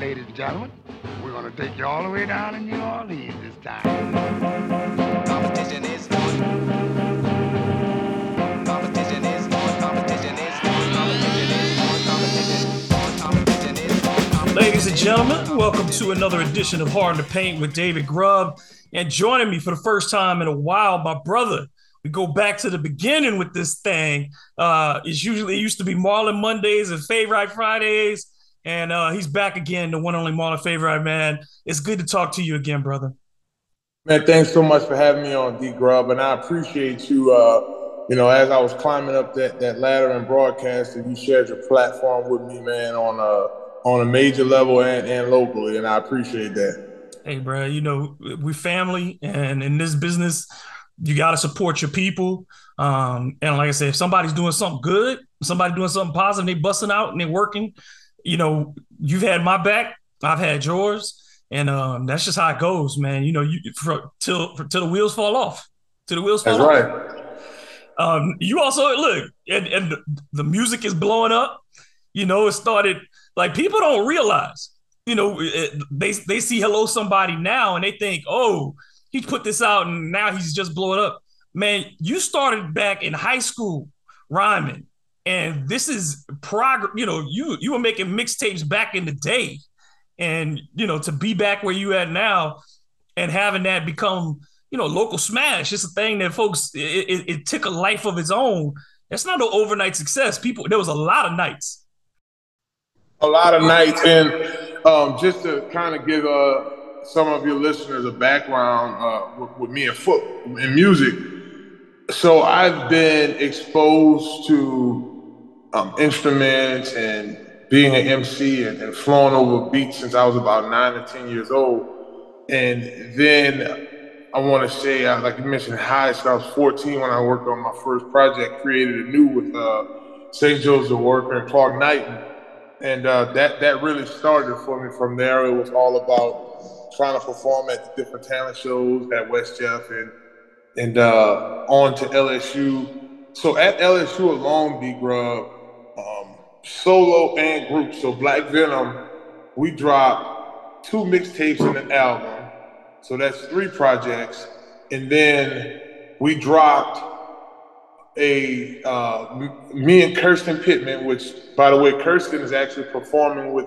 ladies and gentlemen, we're going to take you all the way down to New Orleans this time. Competition is on. Competition is on. Competition is on. Competition is on. Competition is on. Ladies and gentlemen, welcome to another edition of Hard to Paint with David Grubb. And joining me for the first time in a while, my brother. We go back to the beginning with this thing. Uh, it's usually it used to be Marlon Mondays and Favorite Fridays. And uh, he's back again, the one only Marlon Favorite man. It's good to talk to you again, brother. Man, thanks so much for having me on D Grub, and I appreciate you. Uh, you know, as I was climbing up that that ladder and broadcasting, you shared your platform with me, man, on a on a major level and, and locally, and I appreciate that. Hey, bro, you know we family, and in this business, you got to support your people. Um, and like I said, if somebody's doing something good, somebody doing something positive, they busting out and they're working, you know, you've had my back, I've had yours, and um, that's just how it goes, man. You know, you for, till for, till the wheels fall off, till the wheels fall that's off. right. Um, you also look, and, and the music is blowing up. You know, it started like people don't realize. You know, it, they they see hello somebody now, and they think, oh, he put this out, and now he's just blowing up. Man, you started back in high school rhyming and this is progress. You know, you you were making mixtapes back in the day, and you know to be back where you at now, and having that become you know local smash. It's a thing that folks it, it, it took a life of its own. That's not an overnight success. People, there was a lot of nights. A lot of nights, and um, just to kind of give uh, some of your listeners a background uh, with, with me and foot and music. So I've been exposed to um, instruments and being an MC and, and flowing over beats since I was about nine or 10 years old. And then I want to say, uh, like you mentioned, high, so I was 14 when I worked on my first project, created anew with uh, St. Joseph Worker and Clark Knighton. And uh, that, that really started for me from there. It was all about trying to perform at different talent shows at West Jeff and, and uh, on to LSU. So at LSU alone, D Grub, solo and group. So Black Venom, we dropped two mixtapes and an album. So that's three projects. And then we dropped a uh, me and Kirsten Pittman, which by the way, Kirsten is actually performing with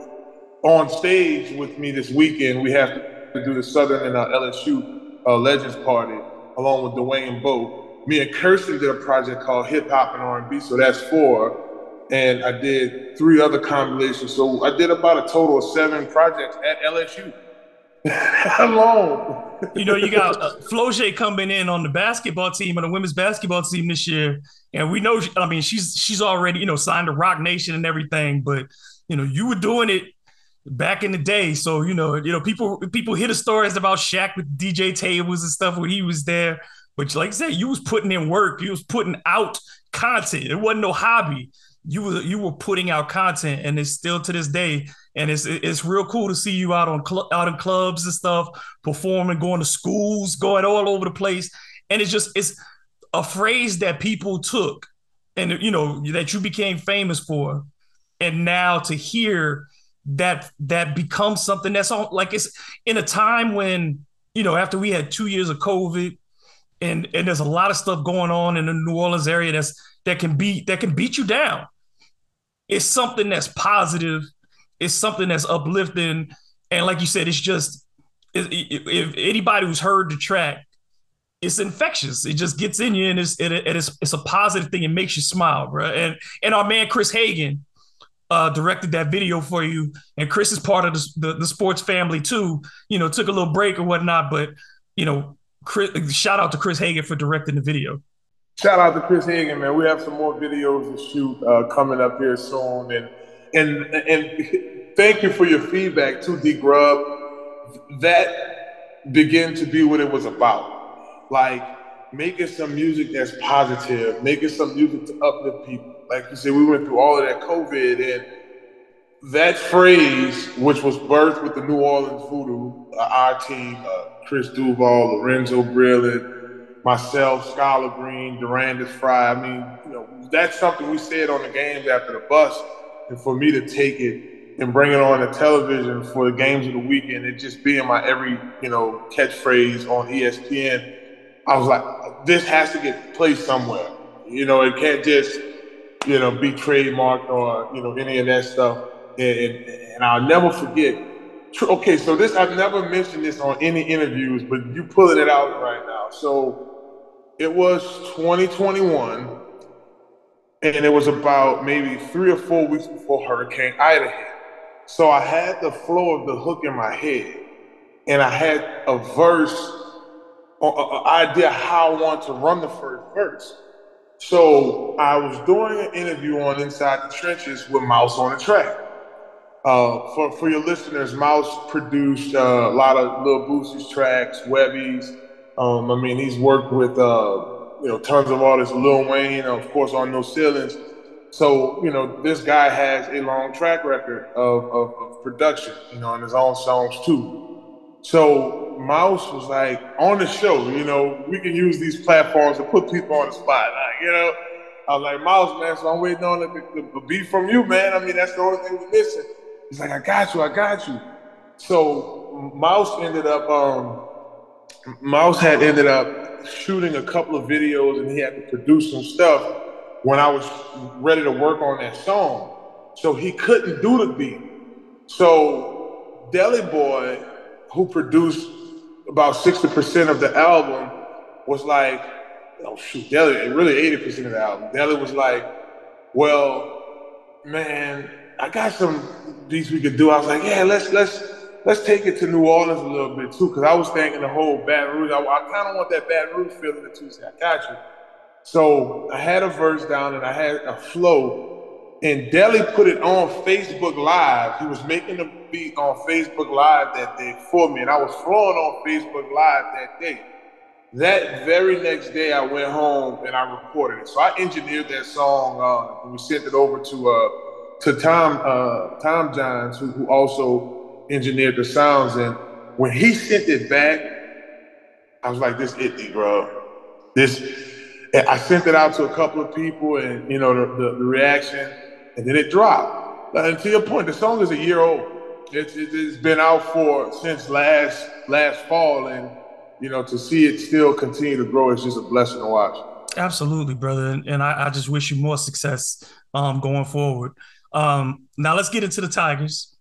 on stage with me this weekend. We have to do the Southern and uh, LSU uh, Legends Party along with Dwayne Bowe. Me and Kirsten did a project called Hip Hop and R&B, so that's four and I did three other compilations. So I did about a total of seven projects at LSU alone. you know, you got uh, Flau'jae coming in on the basketball team and the women's basketball team this year, and we know. I mean, she's she's already you know signed to Roc Nation and everything, but you know, you were doing it back in the day. So you know, you know, people people hear the stories about Shaq with DJ tables and stuff when he was there. But like I said, you was putting in work. You was putting out content. It wasn't no hobby you were you were putting out content, and it's still to this day. And it's it's real cool to see you out on cl- out in clubs and stuff, performing, going to schools, going all over the place. And it's just it's a phrase that people took, and you know that you became famous for, and now to hear that that becomes something that's on like it's in a time when you know after we had two years of COVID, and and there's a lot of stuff going on in the New Orleans area that's that can beat that can beat you down. It's something that's positive. It's something that's uplifting, and like you said, it's just if anybody who's heard the track, it's infectious. It just gets in you, and it's it, it's it's a positive thing. It makes you smile, bro. And and our man Chris Hagen uh, directed that video for you, and Chris is part of the, the, the sports family too. You know, took a little break or whatnot, but you know, Chris, shout out to Chris Hagen for directing the video. Shout out to Chris Hagen, man. We have some more videos to shoot uh, coming up here soon, and and and thank you for your feedback to D Grub. That began to be what it was about, like making some music that's positive, making some music to uplift people. Like you said, we went through all of that COVID, and that phrase, which was birthed with the New Orleans Voodoo, uh, our team, uh, Chris Duval, Lorenzo Brillin myself, Scholar Green, Durandus Fry. I mean, you know, that's something we said on the games after the bus, and for me to take it and bring it on the television for the games of the weekend, it just being my every, you know, catchphrase on ESPN, I was like, this has to get placed somewhere. You know, it can't just, you know, be trademarked or, you know, any of that stuff. And, and, and I'll never forget. Okay, so this, I've never mentioned this on any interviews, but you pulling it out right now. So it was 2021 and it was about maybe three or four weeks before Hurricane Ida hit. So I had the flow of the hook in my head, and I had a verse, an idea how I want to run the first verse. So I was doing an interview on Inside the Trenches with Mouse on the track. Uh, for, for your listeners, Mouse produced uh, a lot of Lil Boosie's tracks, Webbie's. Um, I mean, he's worked with uh, you know, tons of artists, Lil Wayne, of course, on No Ceilings. So, you know, this guy has a long track record of, of, of production, you know, and his own songs too. So Mouse was like, on the show, you know, we can use these platforms to put people on the spot. Like, you know, I was like, Mouse, man, so I'm waiting on the, the, the beat from you, man. I mean, that's the only thing we're missing. He's like, I got you, I got you. So Mouse ended up, um, Mouse had ended up shooting a couple of videos and he had to produce some stuff when I was ready to work on that song. So he couldn't do the beat. So Deli Boy, who produced about 60% of the album, was like, oh shoot, Deli, really 80% of the album. Deli was like, well, man, I got some beats we could do. I was like, yeah, let's let's let's take it to New Orleans a little bit too, because I was thinking the whole Baton Rouge. I, I kind of want that Baton Rouge feeling that Tuesday. I got you. So I had a verse down and I had a flow, and Deli put it on Facebook Live. He was making the beat on Facebook Live that day for me, and I was flowing on Facebook Live that day. That very next day, I went home and I recorded it. So I engineered that song, uh, and we sent it over to uh, to Tom uh, Tom Johns, who, who also engineered the sounds. And when he sent it back, I was like, this it, bro. This, I sent it out to a couple of people and, you know, the, the, the reaction, and then it dropped. And to your point, the song is a year old. It's, it's been out for since last last fall, and you know to see it still continue to grow is just a blessing to watch. Absolutely, brother, and, and I, I, just wish you more success um, going forward. Um, now let's get into the Tigers.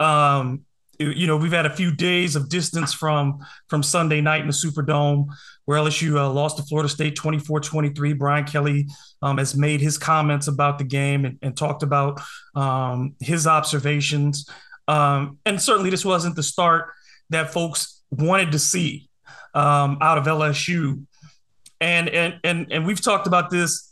Um, you know, we've had a few days of distance from from Sunday night in the Superdome, where LSU uh, lost to Florida State 24-23. Brian Kelly um, has made his comments about the game and, and talked about um, his observations. Um, and certainly, this wasn't the start that folks wanted to see um, out of LSU. And and and and we've talked about this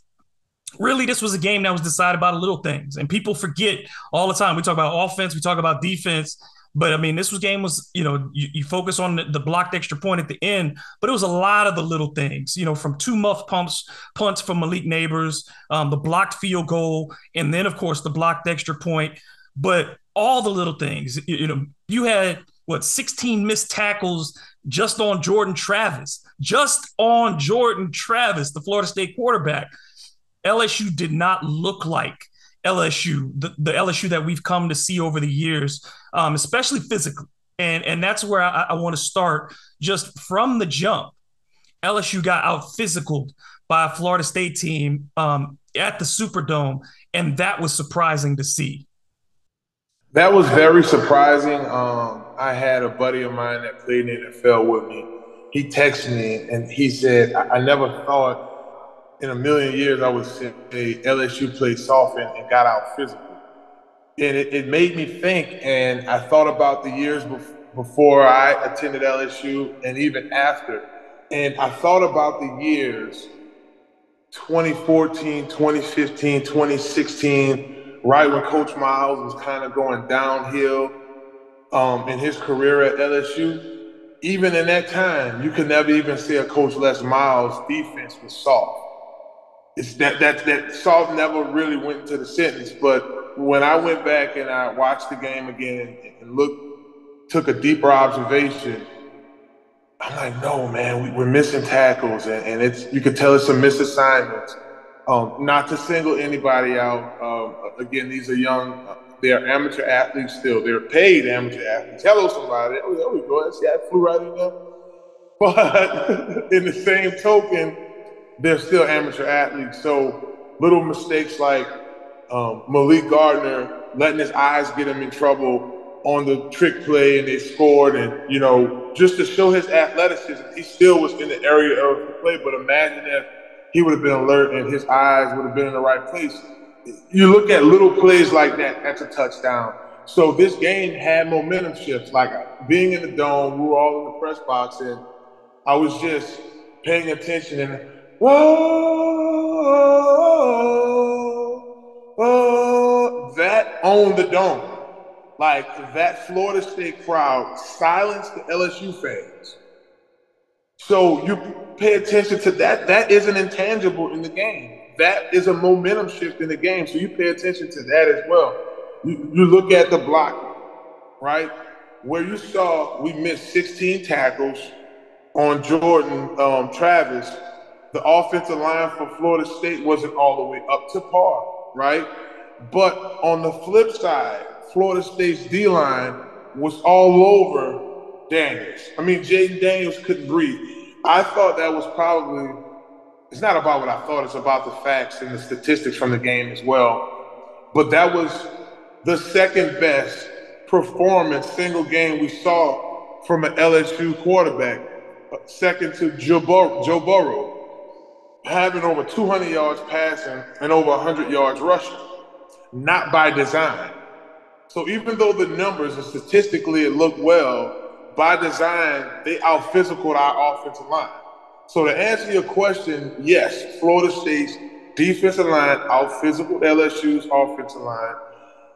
really this was a game that was decided by the little things and people forget all the time. We talk about offense we talk about defense but i mean this was game was you know you, you focus on the, the, blocked extra point at the end but it was a lot of the little things you know from two muff pumps punts from malik nabers um, the blocked field goal and then of course the blocked extra point. But all the little things you, you know you had what 16 missed tackles just on jordan travis just on jordan travis the florida state quarterback LSU did not look like LSU, the, the LSU that we've come to see over the years, um, especially physically. And, and that's where I, I want to start just from the jump. LSU got out physical by a Florida State team um, at the Superdome, and that was surprising to see. That was very surprising. Um, I had a buddy of mine that played in the NFL with me. He texted me and he said, I, I never thought in a million years I would say LSU played soft and, and got out physical. And it, it, made me think, and I thought about the years bef- before I attended LSU and even after. And I thought about the years 2014, 2015, 2016, right when Coach Miles was kind of going downhill um, in his career at LSU. Even in that time, you could never even say a Coach Les Miles defense was soft it's that that that salt never really went into the sentence. But when I went back and I watched the game again and looked, took a deeper observation, I'm like, no, man, we, are missing tackles, and, and it's you can tell it's some misassignments. Um, not to single anybody out. Um, again, these are young, They are amateur athletes still. They're paid amateur athletes. Hello, somebody. Oh, there we go. See, I flew right in there. But in the same token, they're still amateur athletes. So little mistakes like um, Malik Gardner letting his eyes get him in trouble on the trick play and they scored and you know just to show his athleticism he still was in the area of the play but imagine if he would have been alert and his eyes would have been in the right place you look at little plays like that that's a touchdown so this game had momentum shifts like being in the dome we were all in the press box and i was just paying attention and whoa, whoa that owned the dome like that Florida State crowd silenced the LSU fans. So you pay attention to that. That is an intangible in the game. That is a momentum shift in the game. So you pay attention to that as well. You, you look at the block, right? Where you saw we missed 16 tackles on Jordan um, Travis. The offensive line for Florida State wasn't all the way up to par, right? But on the flip side, Florida State's D line was all over Daniels. I mean, Jayden Daniels couldn't breathe. I thought that was probably, it's not about what I thought, it's about the facts and the statistics from the game as well. But that was the second best performance, single game we saw from an LSU quarterback, second to Joe Burrow, having over 200 yards passing and over 100 yards rushing. Not by design. So even though the numbers and statistically it looked well, by design, they out physical our offensive line. So to answer your question, yes, Florida State's defensive line out physical LSU's offensive line.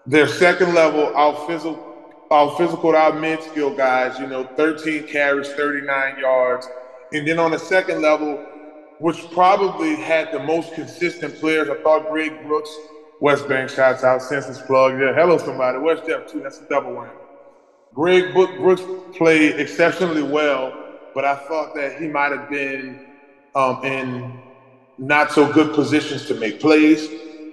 Their second level out physical out mid skill guys, you know, 13 carries, 39 yards. And then on the second level, which probably had the most consistent players, I thought Greg Brooks West Bank shouts out, Census plug. Yeah, hello somebody. West Jeff too. That's a double whammy. Greg Brooks played exceptionally well, but I thought that he might have been um, in not so good positions to make plays.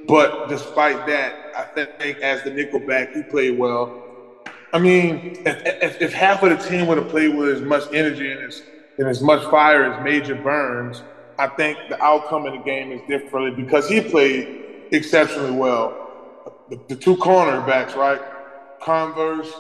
But despite that, I think as the nickelback, he played well. I mean, if, if, if half of the team would have played with as much energy and as, and as much fire as Major Burns, I think the outcome of the game is differently because he played exceptionally well. The, the two cornerbacks, right? Converse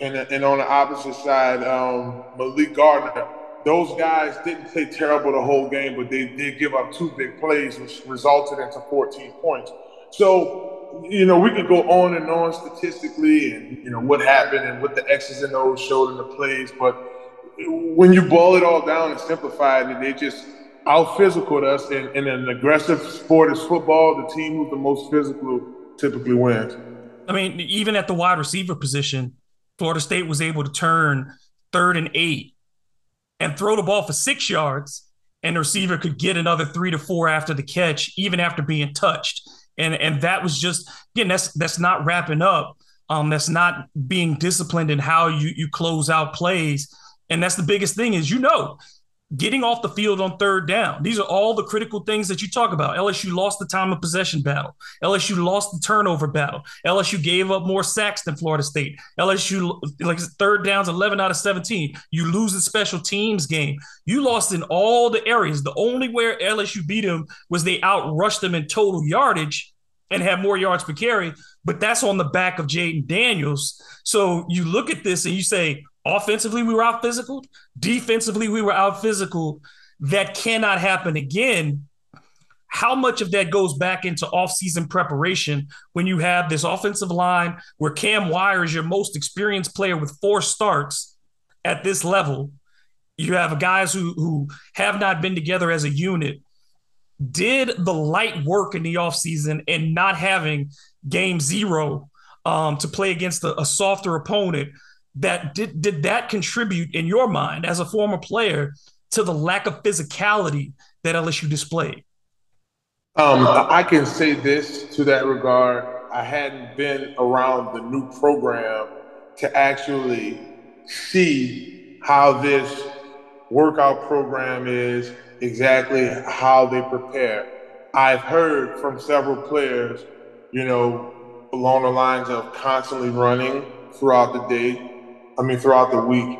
and, and on the opposite side, um, Malik Gardner. Those guys didn't play terrible the whole game, but they did give up two big plays, which resulted into 14 points. So, you know, we could go on and on statistically and, you know, what happened and what the X's and O's showed in the plays. But when you boil it all down and simplify it, they just out physical us in, in an aggressive sport as football, the team who's the most physical typically wins. I mean, even at the wide receiver position, Florida State was able to turn third and eight and throw the ball for six yards, and the receiver could get another three to four after the catch, even after being touched. And and that was just again, that's that's not wrapping up. Um, that's not being disciplined in how you you close out plays. And that's the biggest thing is you know getting off the field on third down. These are all the critical things that you talk about. LSU lost the time of possession battle. LSU lost the turnover battle. LSU gave up more sacks than Florida State. LSU, like third downs, 11 out of 17. You lose the special teams game. You lost in all the areas. The only where LSU beat them was they outrushed them in total yardage and have more yards per carry. But that's on the back of Jayden Daniels. So you look at this and you say, Offensively, we were out physical. Defensively, we were out physical. That cannot happen again. How much of that goes back into offseason preparation when you have this offensive line where Cam Wire is your most experienced player with four starts at this level? You have guys who, who have not been together as a unit. Did the light work in the offseason and not having game zero um, to play against a, a softer opponent that did did that contribute in your mind as a former player to the lack of physicality that LSU displayed? Um, I can say this to that regard. I hadn't been around the new program to actually see how this workout program is, exactly how they prepare. I've heard from several players, you know, along the lines of constantly running throughout the day. I mean, throughout the week,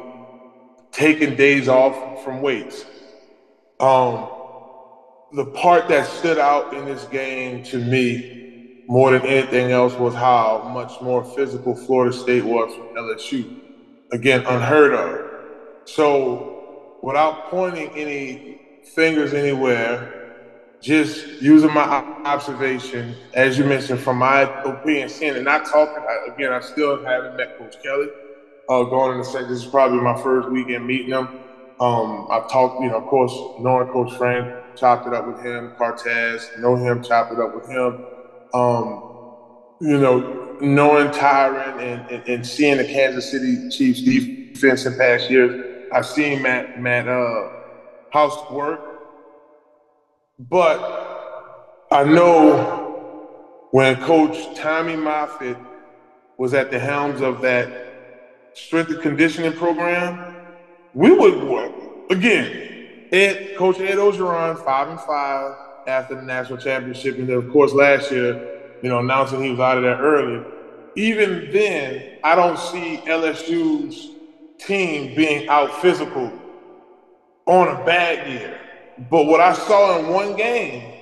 taking days off from weights. Um, the part that stood out in this game to me more than anything else was how much more physical Florida State was from LSU. Again, unheard of. So, without pointing any fingers anywhere, just using my observation, as you mentioned, from my opinion, seeing and not talking. Again, I still haven't met Coach Kelly. Uh, going into second, this is probably my first weekend meeting him. Um, I've talked, you know, of course, knowing Coach Frank, chopped it up with him. Cortez, know him, chopped it up with him. Um, you know, knowing Tyrann and, and, and, seeing the Kansas City Chiefs defense in past years, I've seen Matt Matt uh, House work, but I know when Coach Tommy Moffitt was at the helms of that strength and conditioning program, we would again. Ed, Coach Ed Orgeron, five and five after the national championship, and then of course last year, you know, announcing he was out of there early. Even then, I don't see LSU's team being out physical on a bad year. But what I saw in one game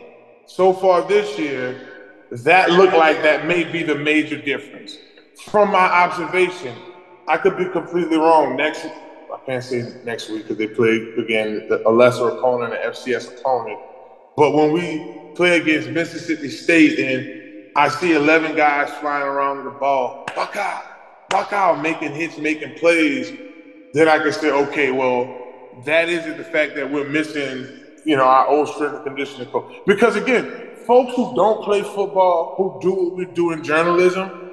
so far this year, that looked like that may be the major difference. From my observation, I could be completely wrong. Next I can't say next week because they play again a lesser opponent, an FCS opponent. But when we play against Mississippi State and I see 11 guys flying around with the ball, buck out, buck out, making hits, making plays, then I can say, okay, well, that isn't the fact that we're missing, you know, our old strength and conditioning coach. Because again, folks who don't play football, who do what we do in journalism,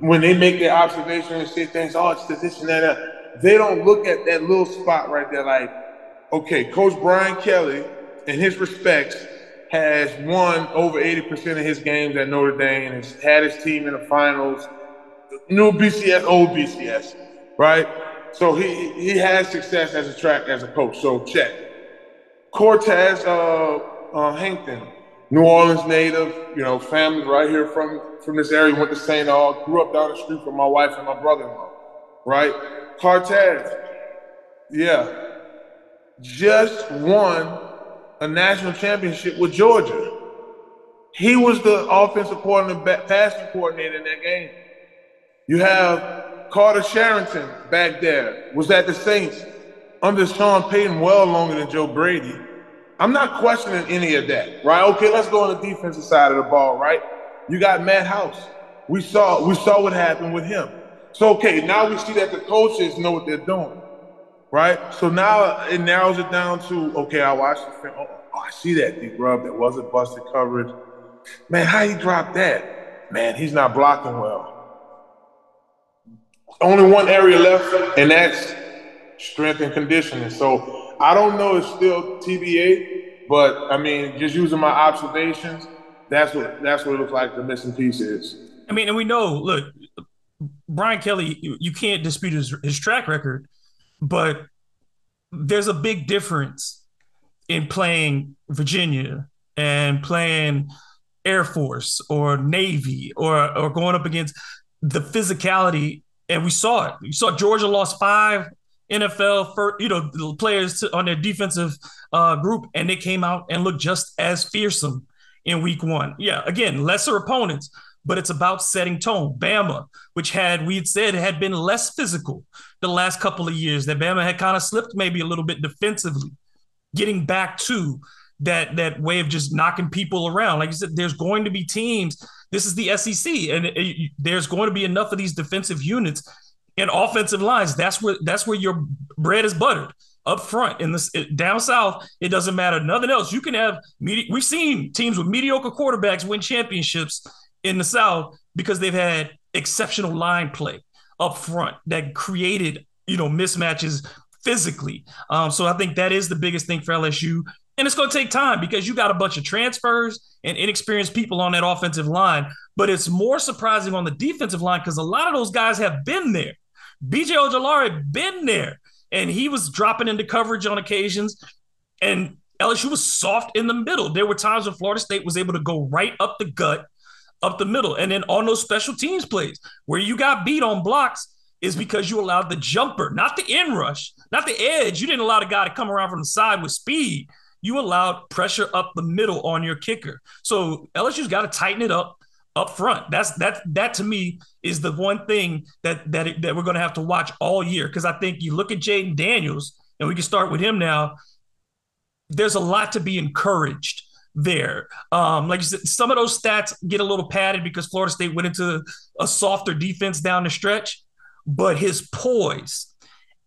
when they make their observation and say things, oh, it's this and that they don't look at that little spot right there like, okay, Coach Brian Kelly, in his respects, has won over 80% of his games at Notre Dame, and has had his team in the finals, new BCS, old BCS, right? So he he has success as a track as a coach. So check. Cortez uh, uh, Hankton, New Orleans native, you know, family right here from from this area. Went to St. Aug, grew up down the street from my wife and my brother-in-law, right? Cortez, yeah, just won a national championship with Georgia. He was the offensive coordinator, passing coordinator in that game. You have Carter Sherrington back there, was at the Saints under Sean Payton well longer than Joe Brady. I'm not questioning any of that, right? Okay, let's go on the defensive side of the ball, right? You got Matt House. We saw we saw what happened with him. So okay, now we see that the coaches know what they're doing, right? So now it narrows it down to okay, I watched the film. Oh, oh I see that D Grub that wasn't busted coverage. Man, how he dropped that? Man, he's not blocking well. Only one area left, and that's strength and conditioning. So I don't know. It's still TBA, but I mean, just using my observations, that's what that's what it looks like. The missing piece is. I mean, and we know. Look, Brian Kelly, you can't dispute his, his track record, but there's a big difference in playing Virginia and playing Air Force or Navy or or going up against the physicality. And we saw it. You saw Georgia lost five NFL for you know players on their defensive uh, group, and they came out and looked just as fearsome in week one. Yeah, again, lesser opponents, but it's about setting tone. Bama, which had we had said had been less physical the last couple of years, that Bama had kind of slipped maybe a little bit defensively, getting back to that that way of just knocking people around. Like you said, there's going to be teams. This is the SEC, and it, it, there's going to be enough of these defensive units and offensive lines. That's where that's where your bread is buttered up front in this down south. It doesn't matter nothing else. You can have we've seen teams with mediocre quarterbacks win championships in the South because they've had exceptional line play up front that created, you know, mismatches physically. Um, so I think that is the biggest thing for LSU. And it's going to take time because you got a bunch of transfers and inexperienced people on that offensive line. But it's more surprising on the defensive line because a lot of those guys have been there. BJ Ojulari been there, and he was dropping into coverage on occasions. And LSU was soft in the middle. There were times when Florida State was able to go right up the gut up the middle. And then on those special teams plays where you got beat on blocks is because you allowed the jumper, not the in rush, not the edge. You didn't allow the guy to come around from the side with speed. You allowed pressure up the middle on your kicker. So LSU's got to tighten it up up front. That's that that to me is the one thing that that that we're going to have to watch all year because I think you look at Jayden Daniels and we can start with him now. There's a lot to be encouraged there. Um, like you said, some of those stats get a little padded because Florida State went into a softer defense down the stretch, but his poise,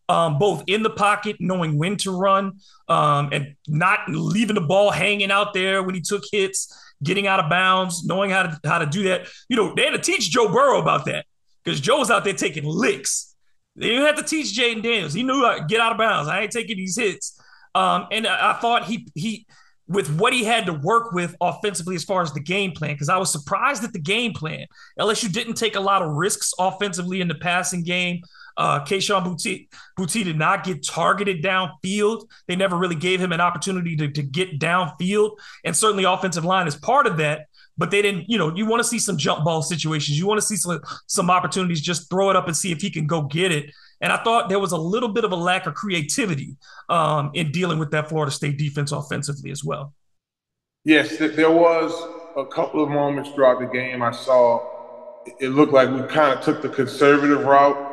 um, both in the pocket, knowing when to run, um, and not leaving the ball hanging out there when he took hits, getting out of bounds, knowing how to how to do that. You know, they had to teach Joe Burrow about that because Joe was out there taking licks. They didn't have to teach Jayden Daniels. He knew how to get out of bounds. I ain't taking these hits. Um, and I, I thought he he with what he had to work with offensively as far as the game plan, because I was surprised at the game plan. LSU didn't take a lot of risks offensively in the passing game. Uh, Kayshon Boutte, Boutte did not get targeted downfield. They never really gave him an opportunity to, to get downfield. And certainly offensive line is part of that. But they didn't, you know, you want to see some jump ball situations. You want to see some, some opportunities, just throw it up and see if he can go get it. And I thought there was a little bit of a lack of creativity um, in dealing with that Florida State defense offensively as well. Yes, there was a couple of moments throughout the game I saw it looked like we kind of took the conservative route,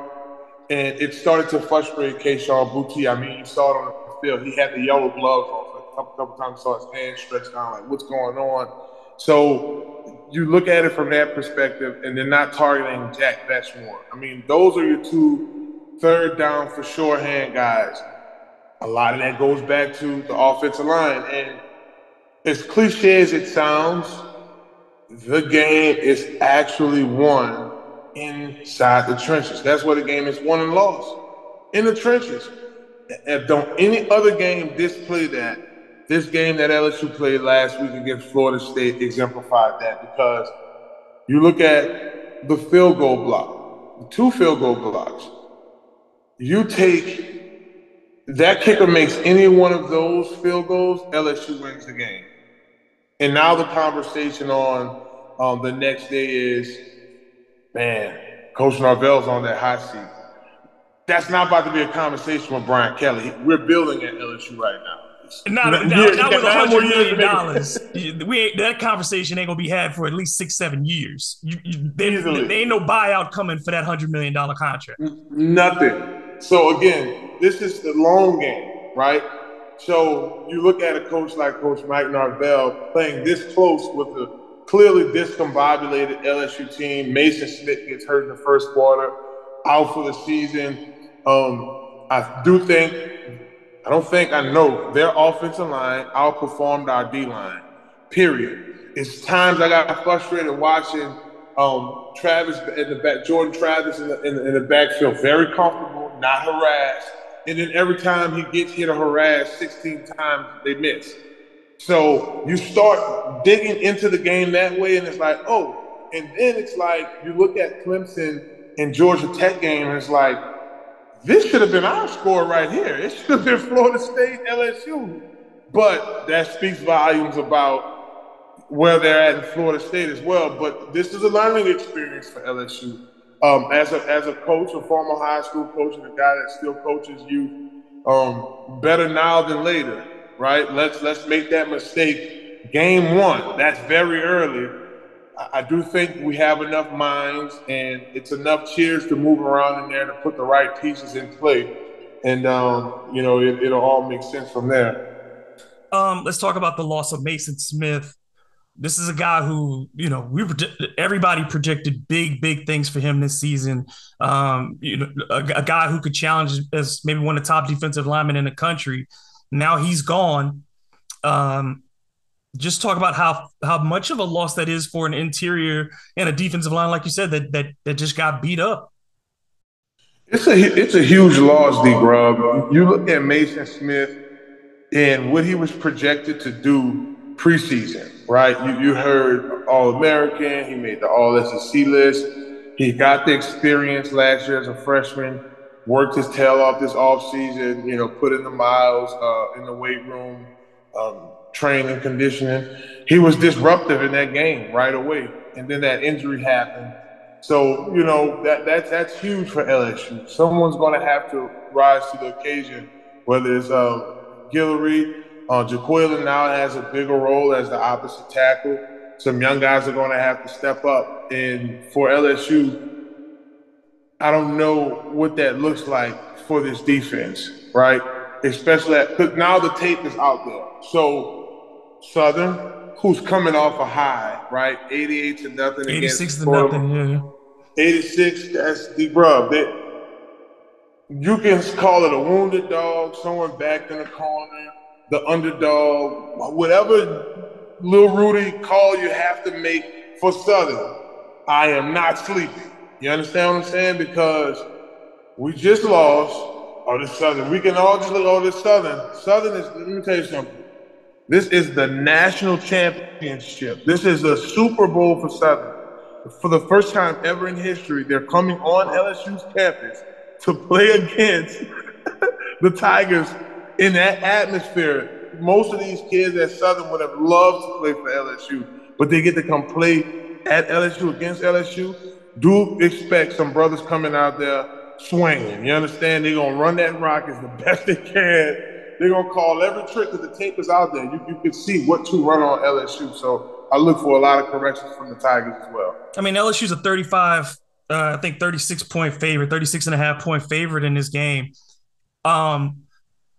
and it started to frustrate Kayshon Boutte. I mean, you saw it on the field. He had the yellow gloves on. a couple, couple times, saw his hands stretched down, like, what's going on? So you look at it from that perspective, and they're not targeting Jack Bech more. I mean, those are your two third down for sure hand guys. A lot of that goes back to the offensive line. And as cliche as it sounds, the game is actually won inside the trenches. That's where the game is won and lost. In the trenches. And don't any other game display that. This game that LSU played last week against Florida State exemplified that because you look at the field goal block, two field goal blocks you take that kicker makes any one of those field goals, LSU wins the game. And now the conversation on um, the next day is, man, Coach Norvell's on that hot seat. That's not about to be a conversation with Brian Kelly. We're building at LSU right now. Not, not, not with hundred million dollars. we that conversation ain't gonna be had for at least six, seven years. You, you, there, there ain't no buyout coming for that hundred million dollar contract. Nothing. So again, this is the long game, right? So you look at a coach like Coach Mike Norvell playing this close with a clearly discombobulated LSU team. Maason Smith gets hurt in the first quarter, out for the season. Um, I do think, I don't think, I know their offensive line outperformed our D line. Period. It's times I got frustrated watching um, Travis in the back, Jordan Travis in the, in the, in the backfield, very comfortable, not harassed. And then every time he gets hit or harassed, 16 times they miss. So you start digging into the game that way, and it's like, oh, and then it's like you look at Clemson and Georgia Tech game, and it's like, this should have been our score right here. It should have been Florida State, LSU. But that speaks volumes about where they're at in Florida State as well. But this is a learning experience for LSU. Um, as a as a coach, a former high school coach, and a guy that still coaches you, um, better now than later, right? Let's let's make that mistake. Game one, that's very early. I, I do think we have enough minds, and it's enough cheers to move around in there to put the right pieces in play, and um, you know it, it'll all make sense from there. Um, let's talk about the loss of Maason Smith. This is a guy who, you know, we everybody predicted big, big things for him this season. Um, you know, a, a guy who could challenge as maybe one of the top defensive linemen in the country. Now he's gone. Um, just talk about how how much of a loss that is for an interior and a defensive line, like you said, that that that just got beat up. It's a it's a huge loss, D. Grub. You look at Maason Smith and what he was projected to do preseason, right? You, you heard All American, he made the All SEC list. He got the experience last year as a freshman, worked his tail off this offseason, you know, put in the miles uh, in the weight room, um, training, conditioning. He was disruptive in that game right away, and then that injury happened. So you know that that's that's huge for LSU. Someone's going to have to rise to the occasion, whether it's uh, Guillory, uh, Jaquelin now has a bigger role as the opposite tackle. Some young guys are going to have to step up, and for LSU, I don't know what that looks like for this defense, right? Especially because now the tape is out there. So Southern, who's coming off a high, right? 88 to nothing 86 to nothing, yeah. 86, that's the. That you can call it a wounded dog, someone backed in the corner, the underdog, whatever little Rudy call you have to make for Southern. I am not sleeping. You understand what I'm saying? Because we just lost. Oh, this Southern. We can all just look, oh, this Southern. Southern is, let me tell you something. This is the national championship. This is a Super Bowl for Southern. For the first time ever in history, they're coming on LSU's campus to play against the Tigers in that atmosphere. Most of these kids at Southern would have loved to play for LSU, but they get to come play at LSU against LSU do expect some brothers coming out there swinging. You understand? They're gonna run that rock as the best they can. They're gonna call every trick that the tape is out there. You, you can see what to run on LSU. So I look for a lot of corrections from the Tigers as well. I mean, LSU's a 35, uh, I think 36 point favorite, 36 and a half point favorite in this game. Um,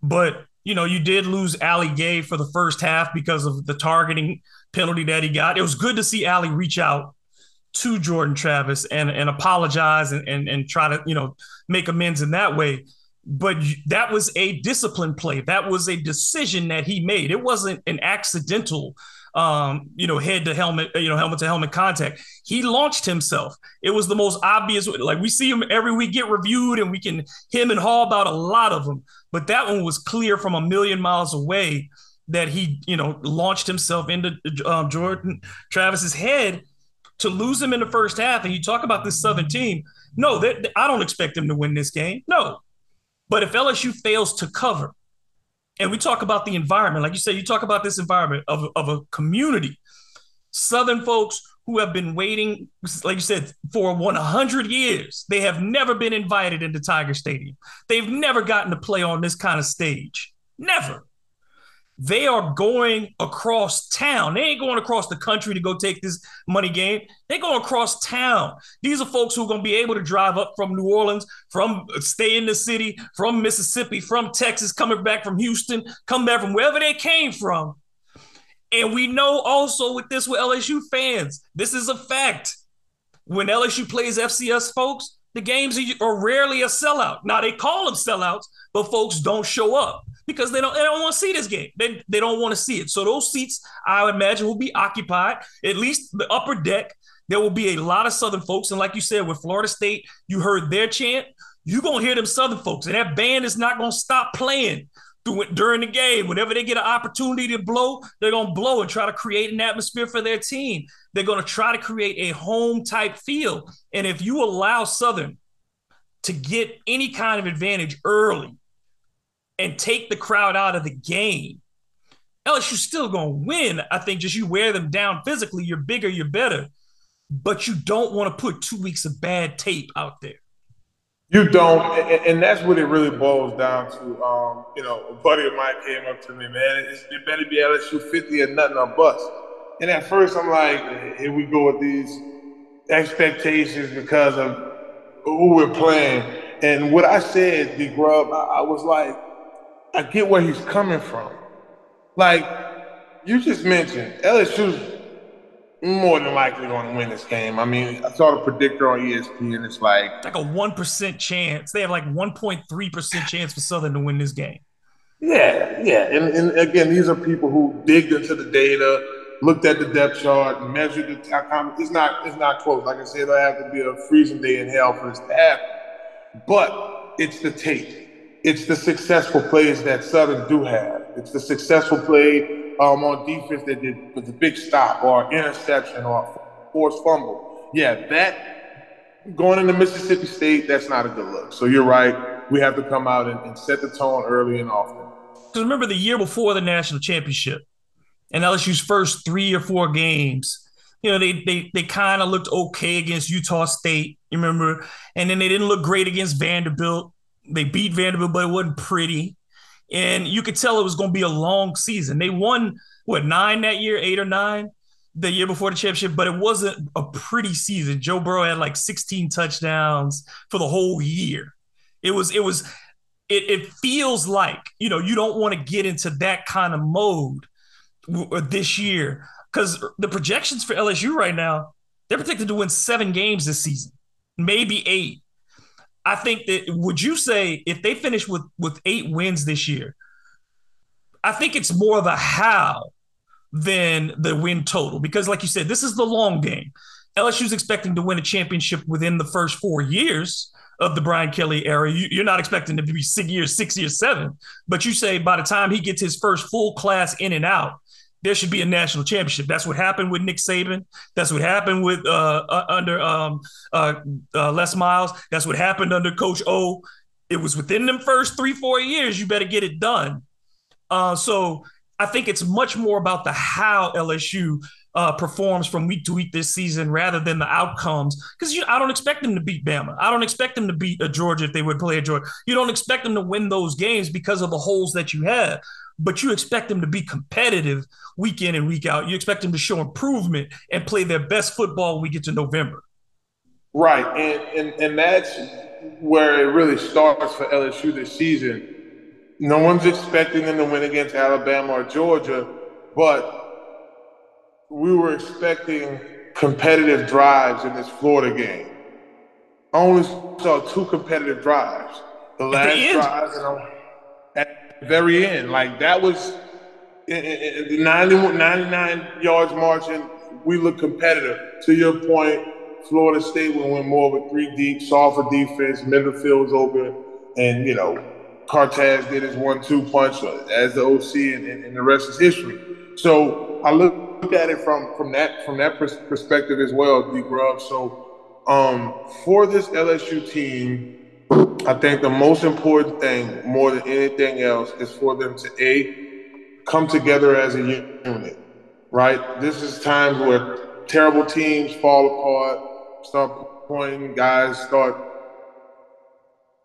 but you know, you did lose Ali Gaye for the first half because of the targeting penalty that he got. It was good to see Ali reach out to Jordan Travis and and apologize and and, and try to you know make amends in that way. But that was a discipline play. That was a decision that he made. It wasn't an accidental, um, you know, head to helmet, you know, helmet to helmet contact. He launched himself. It was the most obvious. Like we see him every week get reviewed, and we can him and haul about a lot of them. But that one was clear from a million miles away that he, you know, launched himself into um, Jordan Travis's head to lose them in the first half, and you talk about this Southern team. No, they, I don't expect them to win this game. No, but if LSU fails to cover, and we talk about the environment, like you said, you talk about this environment of, of a community, Southern folks who have been waiting, like you said, for 100 years. They have never been invited into Tiger Stadium. They've never gotten to play on this kind of stage. Never they are going across town. They ain't going across the country to go take this money game. They're going across town. These are folks who are going to be able to drive up from New Orleans, from stay in the city, from Mississippi, from Texas, coming back from Houston, come back from wherever they came from. And we know also with this with LSU fans, this is a fact. When LSU plays FCS folks, the games are rarely a sellout. Now they call them sellouts, but folks don't show up because they don't they don't want to see this game. They, they don't want to see it. So those seats, I imagine, will be occupied. At least the upper deck. There will be a lot of Southern folks, and like you said, with Florida State, you heard their chant. You're gonna hear them Southern folks, and that band is not gonna stop playing during the game. Whenever they get an opportunity to blow, they're gonna blow and try to create an atmosphere for their team. They're gonna try to create a home type feel. And if you allow Southern to get any kind of advantage early, and take the crowd out of the game, LSU's still going to win. I think just you wear them down physically, you're bigger, you're better. But you don't want to put two weeks of bad tape out there. You don't, and, and that's what it really boils down to. Um, you know, a buddy of mine came up to me, man. it better be LSU 50 or nothing or bust. And at first, I'm like, here we go with these expectations because of who we're playing. And what I said, D Grub, I, I was like, I get where he's coming from. Like you just mentioned, LSU's more than likely going to win this game. I mean, I saw the predictor on ESPN. It's like like a one percent chance. They have like one point three percent chance for Southern to win this game. Yeah, yeah, and, and again, these are people who digged into the data, looked at the depth chart, measured the time. It's not it's not close. Like I said, it'll have to be a freezing day in hell for this to happen. But it's the tape it's the successful plays that Southern do have. It's the successful play um, on defense that did with a big stop or interception or forced fumble. Yeah, that going into Mississippi State, that's not a good look. So you're right. We have to come out and, and set the tone early and often. Because remember the year before the national championship, and LSU's first three or four games, you know, they they they kind of looked okay against Utah State, you remember? And then they didn't look great against Vanderbilt. They beat Vanderbilt, but it wasn't pretty. And you could tell it was going to be a long season. They won what nine that year, eight or nine the year before the championship, but it wasn't a pretty season. Joe Burrow had like 16 touchdowns for the whole year. It was it was it, it feels like you know you don't want to get into that kind of mode uh, this year because the projections for LSU right now they're predicted to win seven games this season, maybe eight. I think that would you say if they finish with with eight wins this year, I think it's more of a how than the win total because, like you said, this is the long game. LSU's expecting to win a championship within the first four years of the Brian Kelly era. You, are not expecting to be six years, six years, seven, but you say by the time he gets his first full class in and out, there should be a national championship. That's what happened with Nick Saban. That's what happened with uh, uh, under um, uh, uh, Les Miles. That's what happened under Coach O. It was within them first three, four years. You better get it done. Uh, so I think it's much more about the how LSU uh, performs from week to week this season rather than the outcomes. Because I don't expect them to beat Bama. I don't expect them to beat a Georgia if they would play a Georgia. You don't expect them to win those games because of the holes that you have but you expect them to be competitive week in and week out. You expect them to show improvement and play their best football when we get to November. Right. And, and, and that's where it really starts for LSU this season. No one's expecting them to win against Alabama or Georgia, but we were expecting competitive drives in this Florida game. I only saw two competitive drives. The last drive and very end. Like that was the 90, 99 yards marching. We look competitive. To your point, Florida State will win more a three deep, softer defense. Middlefield was open, and you know, Cartaz did his one-two punch as the OC, and, and, and the rest is history. So I look at it from from that from that perspective as well, D. Grub. So um, for this LSU team I think the most important thing, more than anything else, is for them to a come together as a unit. Right. This is times where terrible teams fall apart, start pointing guys, start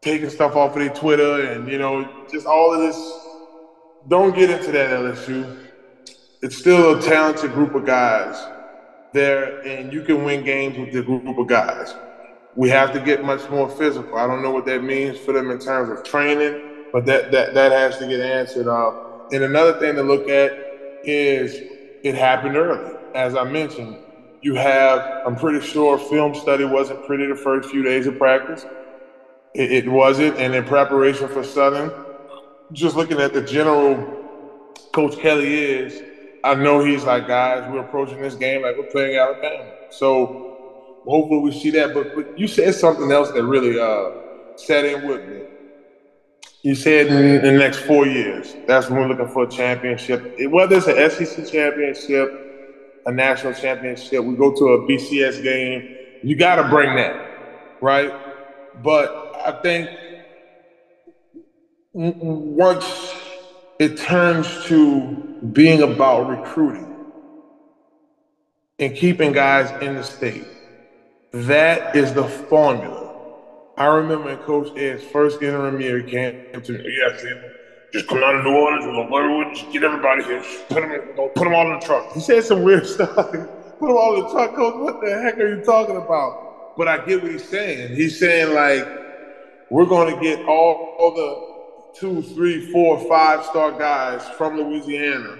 taking stuff off of their Twitter, and you know, just all of this. Don't get into that LSU. It's still a talented group of guys there, and you can win games with the group of guys we have to get much more physical. I don't know what that means for them in terms of training, but that that that has to get answered. Uh, and another thing to look at is it happened early, as I mentioned. You have, I'm pretty sure, film study wasn't pretty the first few days of practice. It, it wasn't, and in preparation for Southern, just looking at the general Coach Kelly is, I know he's like, guys, we're approaching this game like we're playing Alabama. So hopefully we see that. But, but you said something else that really uh, in with me. You said in, the next four years, that's when we're looking for a championship. Whether it's an SEC championship, a national championship, we go to a BCS game, you got to bring that, right? But I think once it turns to being about recruiting and keeping guys in the state, that is the formula. I remember in Coach Ed's first interim year, he came to me, yes, just come out of New Orleans, we'll just get everybody here, put them, put them all in the truck. He said some weird stuff. put them all in the truck, Coach. What the heck are you talking about? But I get what he's saying. He's saying like, we're going to get all, all the two, three, four, five star guys from Louisiana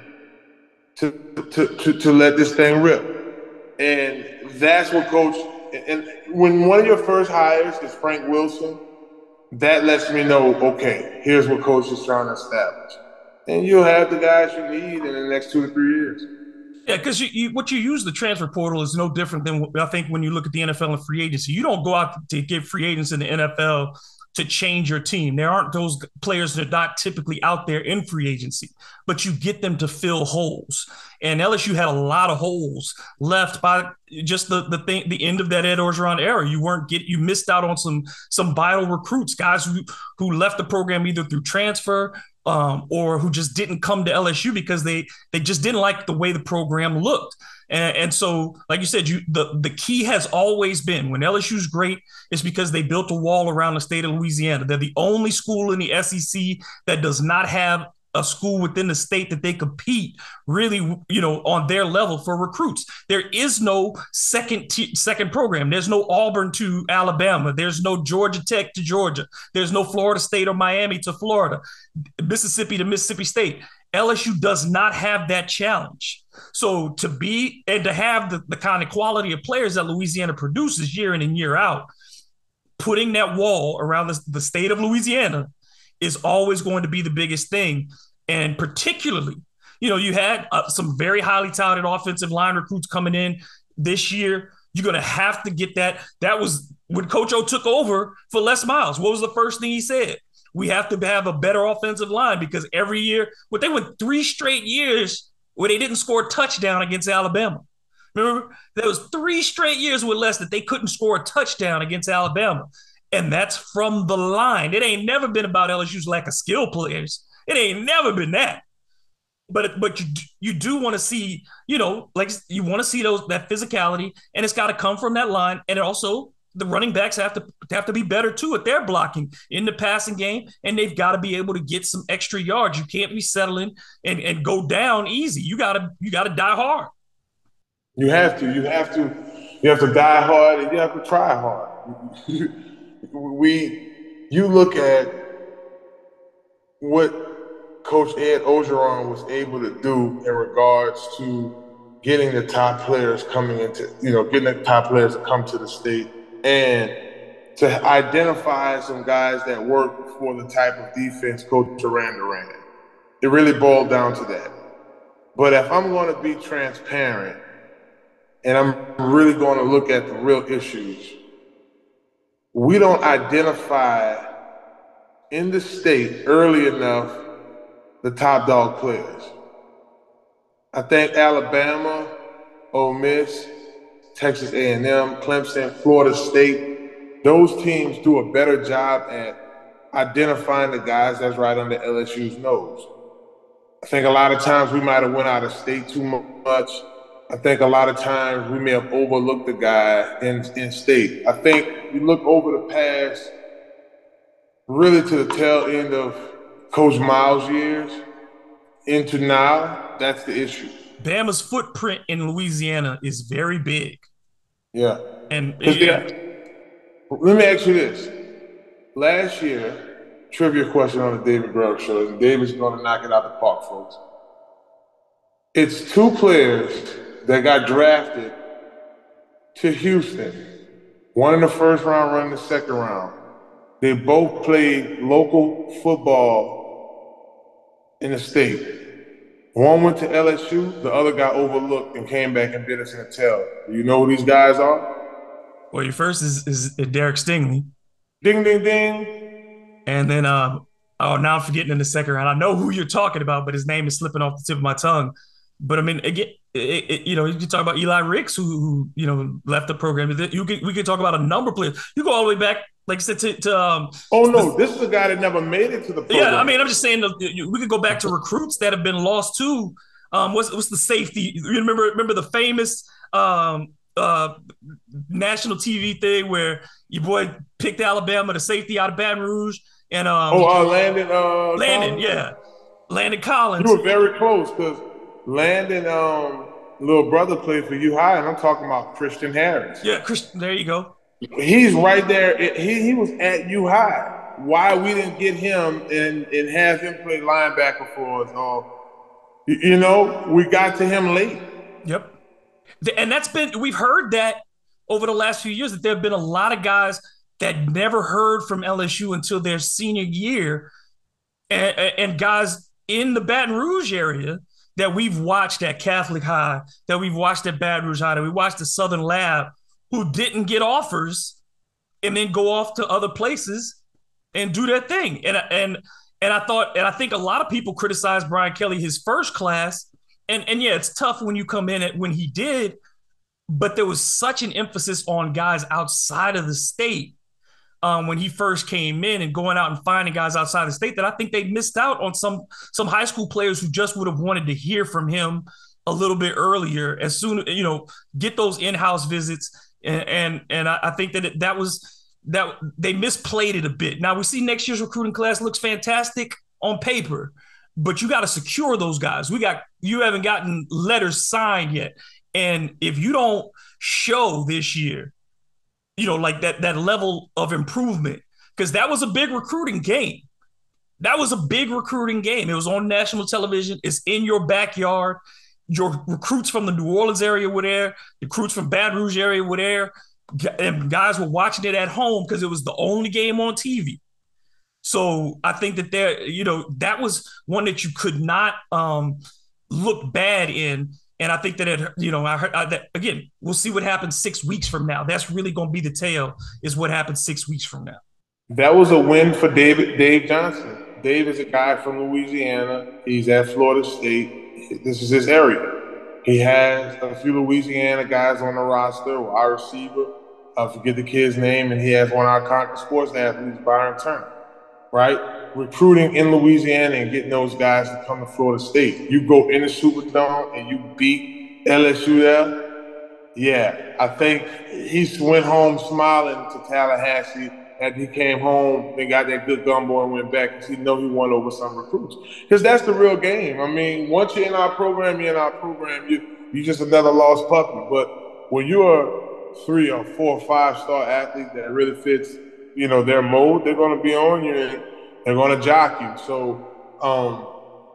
to, to, to, to let this thing rip. And that's what Coach and when one of your first hires is Frank Wilson, that lets me know, okay, here's what coach is trying to establish. And you'll have the guys you need in the next two to three years. Yeah, because you, you, what you use the transfer portal is no different than I think when you look at the NFL and free agency. You don't go out to get free agents in the NFL to change your team. There aren't those players that are not typically out there in free agency, but you get them to fill holes. And LSU had a lot of holes left by just the the thing, the end of that Ed Orgeron era. You weren't get you missed out on some some vital recruits, guys who who left the program either through transfer um, or who just didn't come to LSU because they they just didn't like the way the program looked. And, and, so, like you said, you the, the key has always been when LSU's great, it's because they built a wall around the state of Louisiana. They're the only school in the SEC that does not have a school within the state that they compete really you know on their level for recruits. There is no second t- second program. There's no auburn to alabama. There's no georgia tech to georgia. There's no florida state or miami to florida. Mississippi to mississippi state lsu does not have that challenge so to be and to have the, the kind of quality of players that louisiana produces year in and year out putting that wall around the, the state of louisiana is always going to be the biggest thing. And particularly, you know, you had uh, some very highly touted offensive line recruits coming in this year. You're going to have to get that. That was when Coach O took over for Les Miles. What was the first thing he said? We have to have a better offensive line because every year, what they went three straight years where they didn't score a touchdown against Alabama. Remember, there was three straight years with less that they couldn't score a touchdown against Alabama and that's from the line. It ain't never been about LSU's lack of skill players. It ain't never been that. But but you you do want to see you know like you want to see those that physicality, and it's got to come from that line, and it also the running backs have to have to be better too at their blocking in the passing game, and they've got to be able to get some extra yards. You can't be settling and and go down easy. You gotta you gotta die hard. You have to. You have to. You have to die hard, and you have to try hard. we you look at what Coach Ed Orgeron was able to do in regards to getting the top players coming into, you know, getting the top players to come to the state and to identify some guys that work for the type of defense Coach Aranda ran. It really boiled down to that. But if I'm going to be transparent and I'm really going to look at the real issues, we don't identify in the state early enough the top dog players. I think Alabama, Ole Miss, Texas A&M, Clemson, Florida State, those teams do a better job at identifying the guys that's right under LSU's nose. I think a lot of times we might have went out of state too much I think a lot of times we may have overlooked the guy in, in state. I think you look over the past, really to the tail end of Coach Miles' years into now, that's the issue. Bama's footprint in Louisiana is very big. Yeah. And yeah. let me ask you this. Last year, trivia question on the David Grubb show, and David's going to knock it out the park, folks. It's two players that got drafted to Houston. One in the first round, one in the second round. They both played local football in the state. One went to LSU, the other got overlooked and came back and bit us in the tail. Do you know who these guys are? Well, your first is, is Derek Stingley. Ding, ding, ding. And then, um, oh, now I'm forgetting in the second round. I know who you're talking about, but his name is slipping off the tip of my tongue. But I mean, again, it, it, you know, you can talk about Eli Ricks, who, who, you know left the program. You could, we could talk about a number of players. You go all the way back, like I said, to, to um, oh no, the, this is a guy that never made it to the program. Yeah, I mean, I'm just saying we could go back to recruits that have been lost too. Um, what's what's the safety? You remember remember the famous um uh national TV thing where your boy picked Alabama, the safety out of Baton Rouge, and um, oh, uh, Landon, uh, Landon, Collins? yeah, Landon Collins. You were very close because Landon, um, little brother played for you High, and I'm talking about Christian Harris. Yeah, Christian. There you go. He's right there. He he was at U High. Why we didn't get him and and have him play linebacker for us? Or you know, we got to him late. Yep. And that's been we've heard that over the last few years that there have been a lot of guys that never heard from LSU until their senior year, and, and guys in the Baton Rouge area that we've watched at Catholic High, that we've watched at Baton Rouge High, that we watched at Southern Lab, who didn't get offers and then go off to other places and do their thing. And and and I thought, and I think a lot of people criticized Brian Kelly his first class. And and yeah, it's tough when you come in at when he did, but there was such an emphasis on guys outside of the state um, when he first came in and going out and finding guys outside the state that I think they missed out on some some high school players who just would have wanted to hear from him a little bit earlier as soon you know get those in-house visits and and, I, I think that it, that was that they misplayed it a bit. Now we see next year's recruiting class looks fantastic on paper, but you got to secure those guys. We got you haven't gotten letters signed yet. And if you don't show this year you know, like that that level of improvement because that was a big recruiting game. That was a big recruiting game. It was on national television. It's in your backyard. Your recruits from the New Orleans area were there. Recruits from Baton Rouge area were there. And guys were watching it at home because it was the only game on TV. So I think that there, you know, that was one that you could not um, look bad in and I think that it, you know, I heard I, that again. We'll see what happens six weeks from now. That's really going to be the tale. Is what happens six weeks from now. That was a win for David Dave Johnson. Dave is a guy from Louisiana. He's at Florida State. This is his area. He has a few Louisiana guys on the roster, our receiver. I forget the kid's name, and he has one of our Concord sports athletes, Byron Turner. Right? recruiting in Louisiana and getting those guys to come to Florida State. You go in the Superdome and you beat LSU there. Yeah, I think he went home smiling to Tallahassee and he came home and got that good gumbo and went back because he know he won over some recruits. Because that's the real game. I mean, once you're in our program, you're in our program. You you just another lost puppy. But when you're a three or four or five star athlete that really fits, you know, their mode, they're to be on you. And they're to jock you. So um,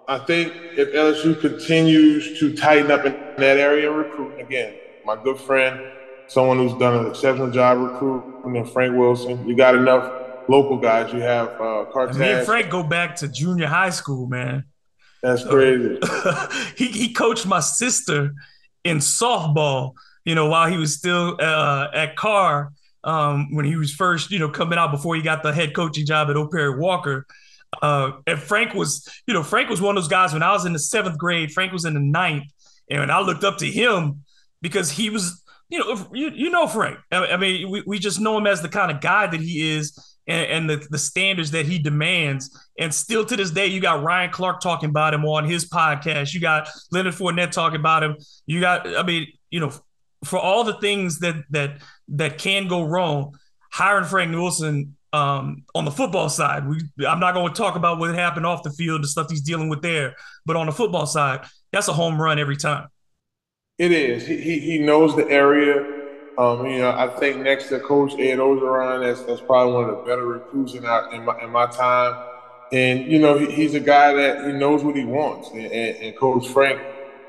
I think if LSU continues to tighten up in that area recruiting, again, my good friend, someone who's done an exceptional job recruiting, and Frank Wilson, you got enough local guys. You have uh, Cortez. Me and Frank go back to junior high school, man. That's crazy. he he coached my sister in softball. You know, while he was still uh, at Carr, um, when he was first, you know, coming out before he got the head coaching job at O. Perry Walker. Uh, and Frank was, you know, Frank was one of those guys when I was in the seventh grade, Frank was in the ninth. And I looked up to him because he was, you know, you, you know, Frank. I, mean, we, we just know him as the kind of guy that he is and, and the, the standards that he demands. And still to this day, you got Ryan Clark talking about him on his podcast. You got Leonard Fournette talking about him. You got, I mean, you know, for all the things that that that can go wrong, hiring Frank Wilson um, on the football side, we I'm not going to talk about what happened off the field, the stuff he's dealing with there, but on the football side, that's a home run every time. It is. He he knows the area. Um, you know, I think next to Coach Ed Orgeron, that's that's probably one of the better recruits in, our, in my in my time. And you know, he, he's a guy that he knows what he wants, and, and, and Coach Frank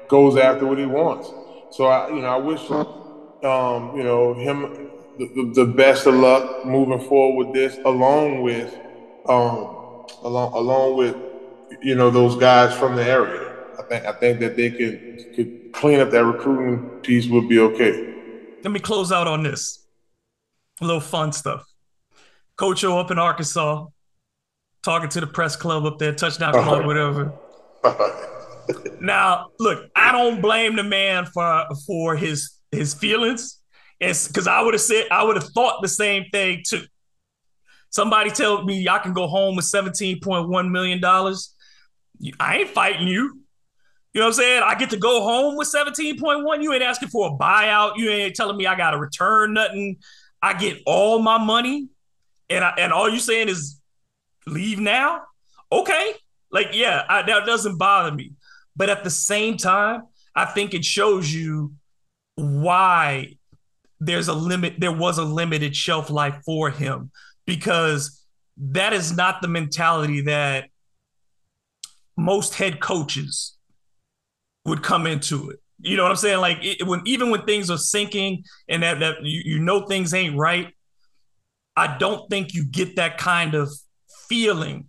goes after what he wants. So I, you know, I wish, um, you know, him the, the, best of luck moving forward with this, along with, um, along along with, you know, those guys from the area. I think I think that they could could clean up that recruiting piece would be okay. Let me close out on this. A little fun stuff. Coach O up in Arkansas, talking to the press club up there, touchdown uh-huh. club, whatever. now, look, I don't blame the man for for his his feelings. It's because I would have said I would have thought the same thing too. Somebody tell me I can go home with seventeen point one million dollars. I ain't fighting you. You know what I'm saying? I get to go home with 17.1. You ain't asking for a buyout. You ain't telling me I got to return nothing. I get all my money. And I, and all you saying is leave now? Okay. Like, yeah, I, that doesn't bother me. But at the same time, I think it shows you why there's a limit, there was a limited shelf life for him because that is not the mentality that most head coaches would come into it. You know what I'm saying? Like it, when even when things are sinking and that that you, you know things ain't right, I don't think you get that kind of feeling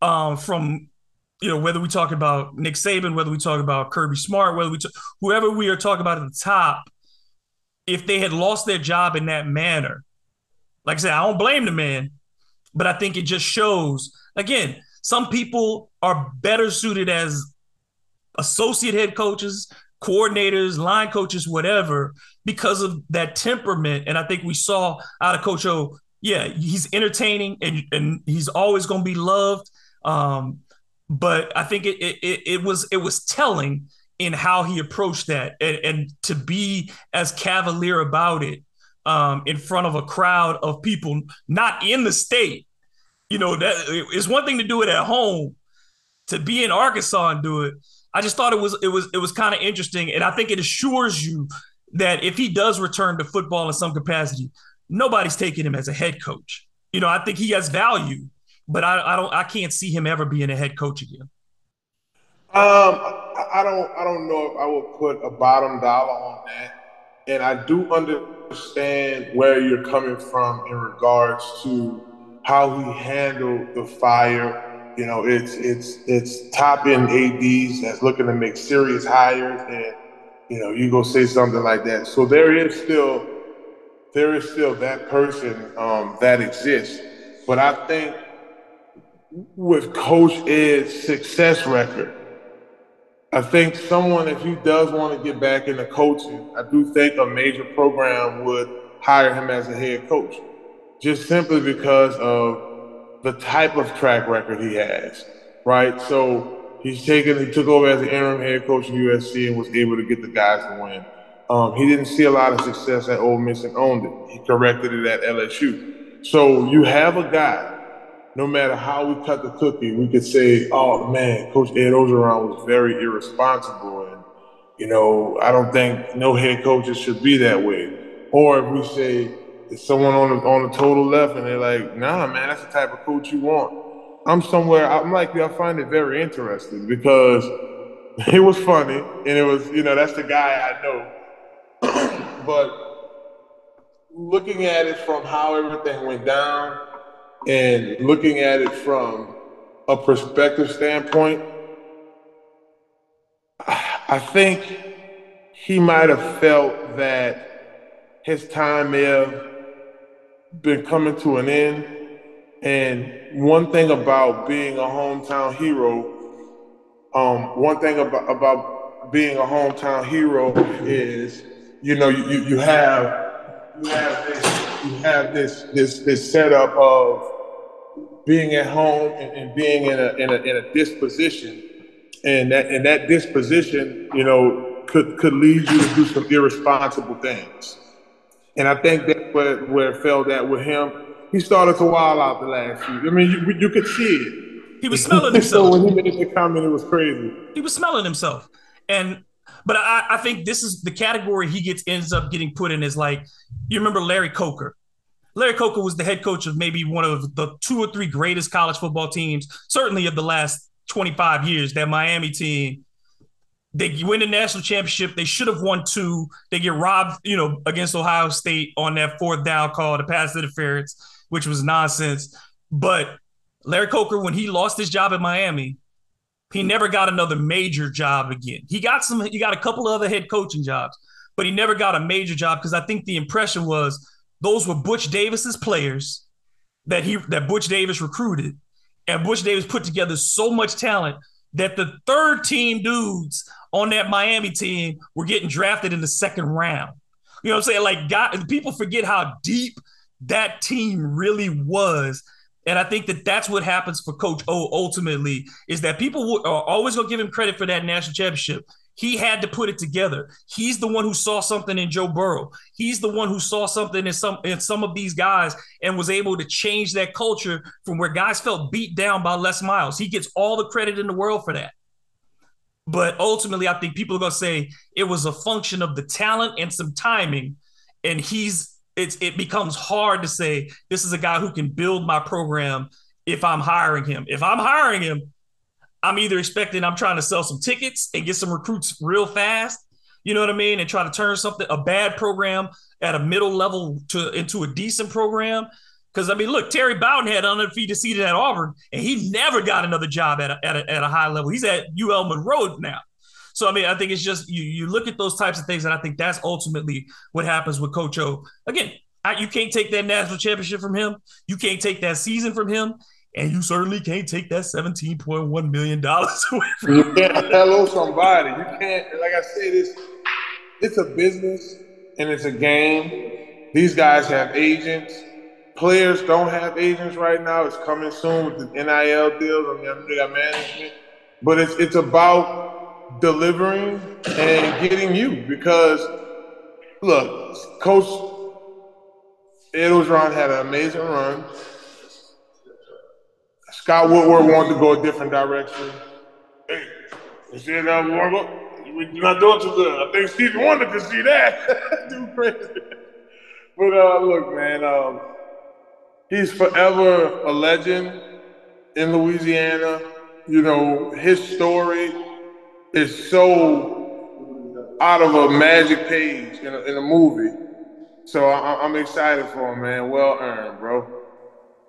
um, from you know, whether we talk about Nick Saban, whether we talk about Kirby Smart, whether we talk, whoever we are talking about at the top, if they had lost their job in that manner, like I said, I don't blame the man, but I think it just shows again, some people are better suited as associate head coaches, coordinators, line coaches, whatever, because of that temperament. And I think we saw out of Coach O yeah, he's entertaining and and he's always going to be loved. Um, but I think it, it it was it was telling in how he approached that and, and to be as cavalier about it um, in front of a crowd of people not in the state. You know, that it's one thing to do it at home, to be in Arkansas and do it. I just thought it was it was it was kind of interesting, and I think it assures you that if he does return to football in some capacity, nobody's taking him as a head coach. You know, I think he has value, but I, I don't I can't see him ever being a head coach again. Um, I don't I don't know if I would put a bottom dollar on that. And I do understand where you're coming from in regards to how he handled the fire. You know, it's it's it's top end ads that's looking to make serious hires, and you know, you go say something like that. So there is still there is still that person um, that exists. But I think with Coach Ed's success record, I think someone, if he does want to get back into coaching, I do think a major program would hire him as a head coach, just simply because of the type of track record he has, right? So he's taken, he took over as an interim head coach at USC and was able to get the guys to win. Um, he didn't see a lot of success at Ole Miss and owned it. He corrected it at LSU. So you have a guy. No matter how we cut the cookie, we could say, "Oh man, Coach Ed Orgeron was very irresponsible," and you know, I don't think no head coaches should be that way. Or if we say someone on the on the total left, and they're like, "Nah, man, that's the type of coach you want." I'm somewhere. I'm like, I find it very interesting because it was funny, and it was, you know, that's the guy I know but looking at it from how everything went down and looking at it from a perspective standpoint, I think he might have felt that his time may have been coming to an end. And one thing about being a hometown hero, um, one thing about, about being a hometown hero is you know, you, you have you have this you have this this this setup of being at home and, and being in a, in a in a disposition, and that and that disposition, you know, could could lead you to do some irresponsible things. And I think that's where where it fell that with him. He started to wild out the last few. I mean, you, you could see it. He was smelling himself. so when he made the comment, it was crazy. He was smelling himself. And but I, I think this is the category he gets ends up getting put in is like you remember Larry Coker. Larry Coker was the head coach of maybe one of the two or three greatest college football teams, certainly of the last 25 years. That Miami team, they win the national championship. They should have won two. They get robbed, you know, against Ohio State on that fourth down call, the pass interference, which was nonsense. But Larry Coker, when he lost his job at Miami, he never got another major job again. He got some, he got a couple of other head coaching jobs, but he never got a major job because I think the impression was those were Butch Davis's players that he that Butch Davis recruited, and Butch Davis put together so much talent that the third team dudes on that Miami team were getting drafted in the second round. You know what I'm saying? Like, God, people forget how deep that team really was and I think that that's what happens for Coach O ultimately is that people are always going to give him credit for that national championship. He had to put it together. He's the one who saw something in Joe Burrow. He's the one who saw something in some in some of these guys and was able to change that culture from where guys felt beat down by Les Miles. He gets all the credit in the world for that. But ultimately, I think people are going to say it was a function of the talent and some timing. And he's it's it becomes hard to say this is a guy who can build my program if I'm hiring him. If I'm hiring him, I'm either expecting I'm trying to sell some tickets and get some recruits real fast, you know what I mean, and try to turn something a bad program at a middle level to into a decent program. Because I mean, look, Terry Bowden had undefeated season at Auburn, and he never got another job at a, at a, at a high level. He's at UL Monroe now. So I mean, I think it's just you you look at those types of things, and I think that's ultimately what happens with Coach O. Again, I, you can't take that national championship from him. You can't take that season from him. And you certainly can't take that $17.1 million away from him. You can't hello somebody. You can't, like I said, it's, it's a business and it's a game. These guys have agents. Players don't have agents right now. It's coming soon with the NIL deals. I mean, I they got management, but it's it's about delivering and getting you because look, Coach Ed Orgeron had an amazing run. Scott Woodward wanted to go a different direction. Hey, you see that, Wargo? We're not doing too good. I think Stevie Wonder could see that. Dude, crazy. But uh, look, man, um, he's forever a legend in Louisiana. You know, his story is so out of a magic page in a, in a movie. So I, am excited for him, man. Well earned, bro.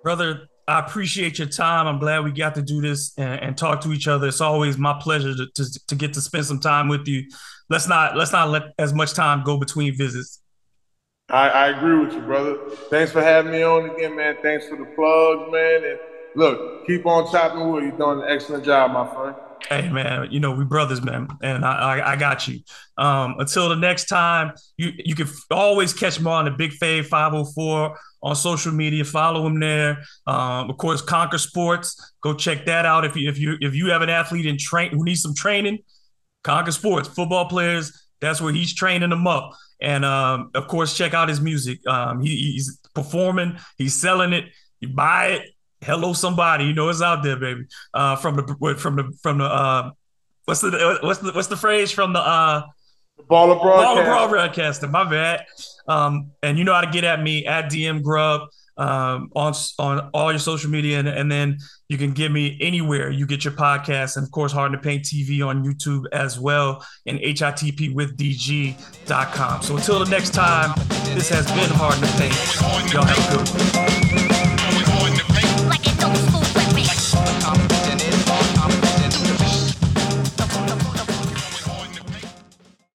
Brother, I appreciate your time. I'm glad we got to do this and, and talk to each other. It's always my pleasure to, to, to get to spend some time with you. Let's not let's not let as much time go between visits. I, I agree with you, brother. Thanks for having me on again, man. Thanks for the plugs, man. And look, keep on chopping wood. You're doing an excellent job, my friend. Hey man, you know we brothers, man, and I I, I got you. Um, until the next time, you you can always catch me on the Big Fave 504 on social media. Follow him there. Um, of course, Conquer Sports. Go check that out if you if you if you have an athlete in train who needs some training. Conquer Sports, football players. That's where he's training them up. And um, of course, check out his music. Um, he, he's performing. He's selling it. You buy it hello somebody you know it's out there baby uh from the from the from the uh what's the what's the what's the phrase from the uh Baller broadcaster. Baller broadcaster. My bad. Um, and you know how to get at me at DM Grub um, on on all your social media, and, and then you can get me anywhere you get your podcast, and of course, Hard to Paint TV on YouTube as well, and hitpwithdg.com. So until the next time, this has been Hard to Paint. Y'all have a good one.